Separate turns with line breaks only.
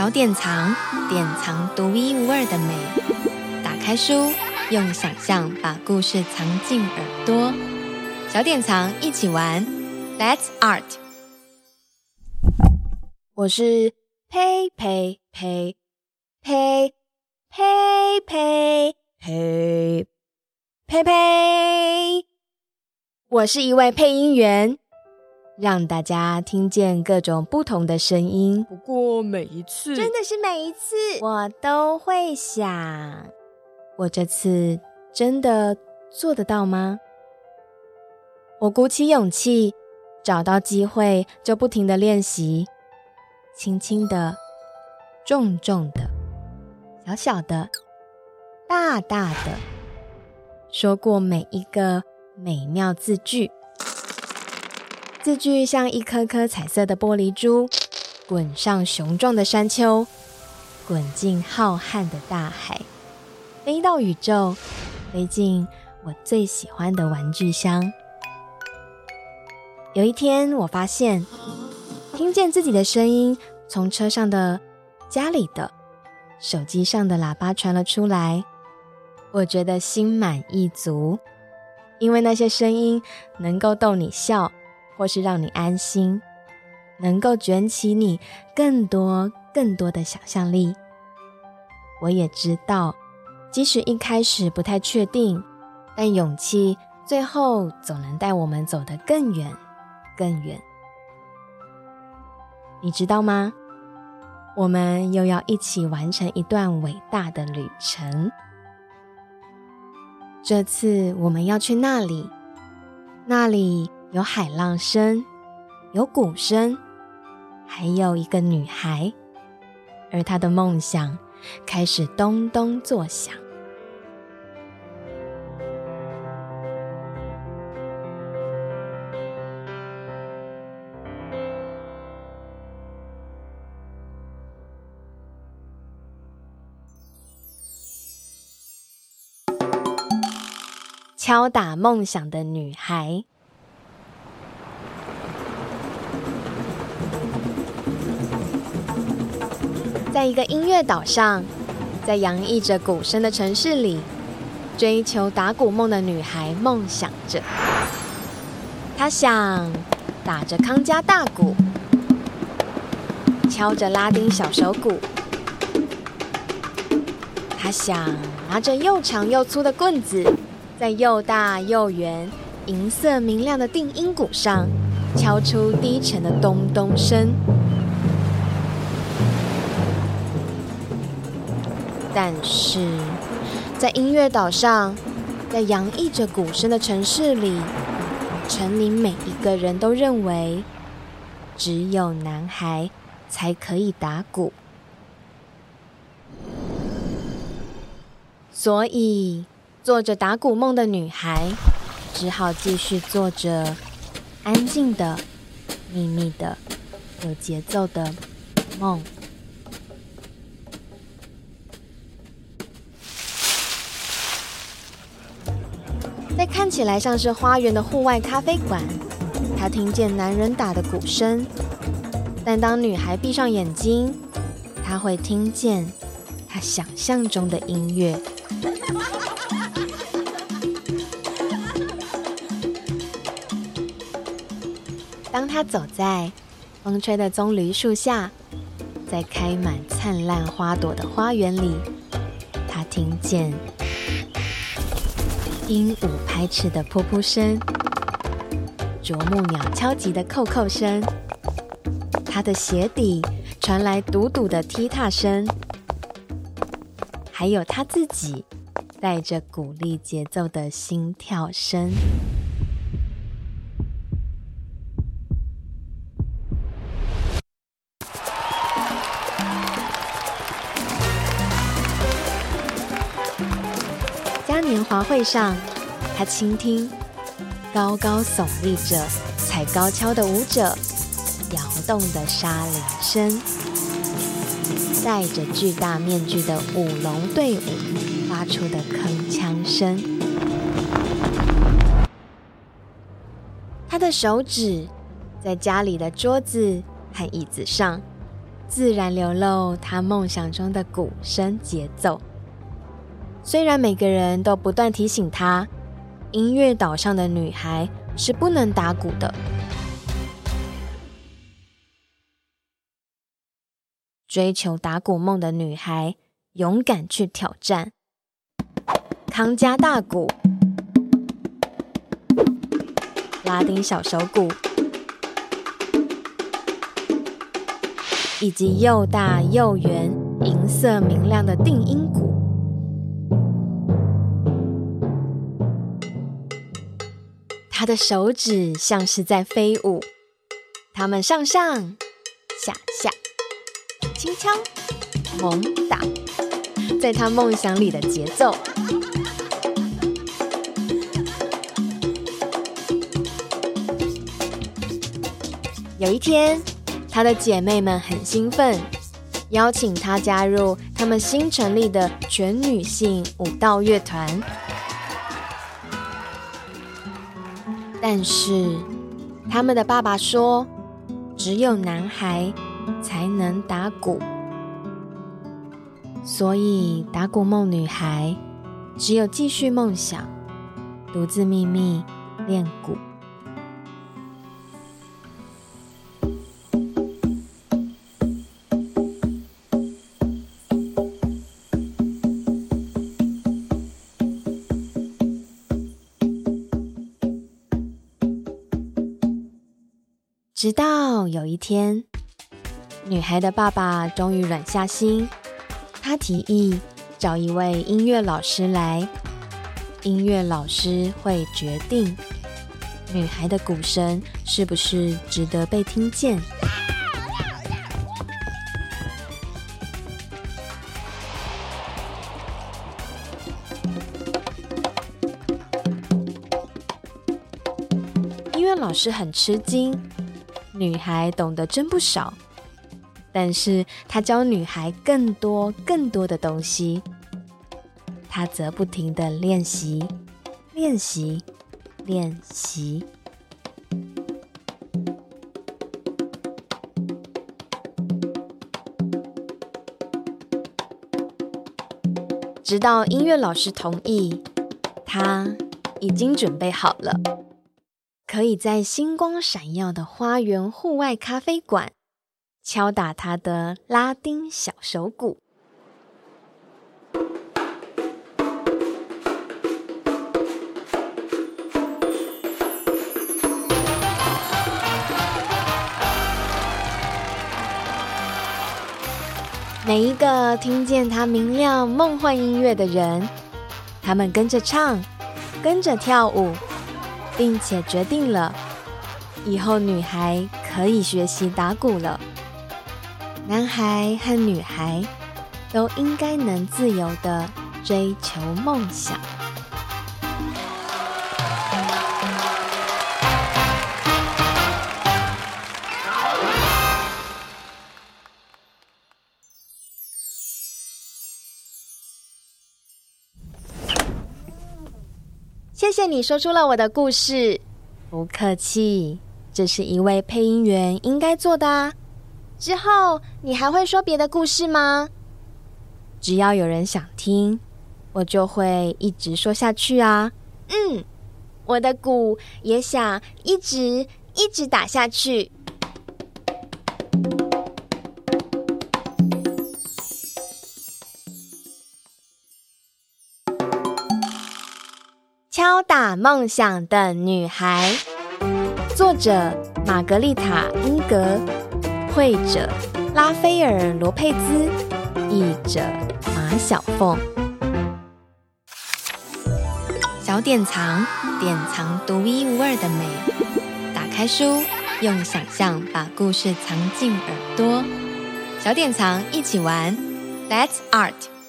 小典藏，典藏独一无二的美。打开书，用想象把故事藏进耳朵。小典藏一起玩，Let's Art。我是呸呸呸呸呸呸呸呸呸，我是一位配音员。让大家听见各种不同的声音。
不过每一次，
真的是每一次，我都会想，我这次真的做得到吗？我鼓起勇气，找到机会就不停的练习，轻轻的、重重的、小小的、大大的，说过每一个美妙字句。字句像一颗颗彩色的玻璃珠，滚上雄壮的山丘，滚进浩瀚的大海，飞到宇宙，飞进我最喜欢的玩具箱。有一天，我发现，听见自己的声音从车上的、家里的、手机上的喇叭传了出来，我觉得心满意足，因为那些声音能够逗你笑。或是让你安心，能够卷起你更多更多的想象力。我也知道，即使一开始不太确定，但勇气最后总能带我们走得更远更远。你知道吗？我们又要一起完成一段伟大的旅程。这次我们要去那里，那里。有海浪声，有鼓声，还有一个女孩，而她的梦想开始咚咚作响。敲打梦想的女孩。在一个音乐岛上，在洋溢着鼓声的城市里，追求打鼓梦的女孩梦想着。她想打着康佳大鼓，敲着拉丁小手鼓。她想拿着又长又粗的棍子，在又大又圆、银色明亮的定音鼓上敲出低沉的咚咚声。但是，在音乐岛上，在洋溢着鼓声的城市里，城里每一个人都认为，只有男孩才可以打鼓。所以，做着打鼓梦的女孩，只好继续做着安静的、秘密的、有节奏的梦。在看起来像是花园的户外咖啡馆，她听见男人打的鼓声，但当女孩闭上眼睛，她会听见她想象中的音乐。当她走在风吹的棕榈树下，在开满灿烂花朵的花园里，她听见。鹦鹉拍翅的噗噗声，啄木鸟敲击的扣扣声，它的鞋底传来笃笃的踢踏声，还有它自己带着鼓励节奏的心跳声。年华会上，他倾听高高耸立着踩高跷的舞者摇动的沙铃声，戴着巨大面具的舞龙队伍发出的铿锵声。他的手指在家里的桌子和椅子上自然流露他梦想中的鼓声节奏。虽然每个人都不断提醒她，音乐岛上的女孩是不能打鼓的。追求打鼓梦的女孩勇敢去挑战，康佳大鼓、拉丁小手鼓，以及又大又圆、银色明亮的定音鼓。她的手指像是在飞舞，它们上上下下。轻敲、猛打，在他梦想里的节奏。有一天，他的姐妹们很兴奋，邀请他加入他们新成立的全女性舞蹈乐团。但是，他们的爸爸说，只有男孩。才能打鼓，所以打鼓梦女孩只有继续梦想，独自秘密练鼓。直到有一天。女孩的爸爸终于软下心，他提议找一位音乐老师来。音乐老师会决定女孩的鼓声是不是值得被听见。音乐老师很吃惊，女孩懂得真不少。但是他教女孩更多更多的东西，他则不停的练习，练习，练习，直到音乐老师同意，他已经准备好了，可以在星光闪耀的花园户外咖啡馆。敲打他的拉丁小手鼓。每一个听见他明亮梦幻音乐的人，他们跟着唱，跟着跳舞，并且决定了，以后女孩可以学习打鼓了。男孩和女孩都应该能自由的追求梦想。谢你说出了我的故事，不客气，这是一位配音员应该做的啊。之后，你还会说别的故事吗？只要有人想听，我就会一直说下去啊。嗯，我的鼓也想一直一直打下去。敲打梦想的女孩，作者玛格丽塔·英格。绘者拉斐尔·罗佩兹，译者马小凤。小典藏，典藏独一无二的美。打开书，用想象把故事藏进耳朵。小典藏，一起玩，Let's Art。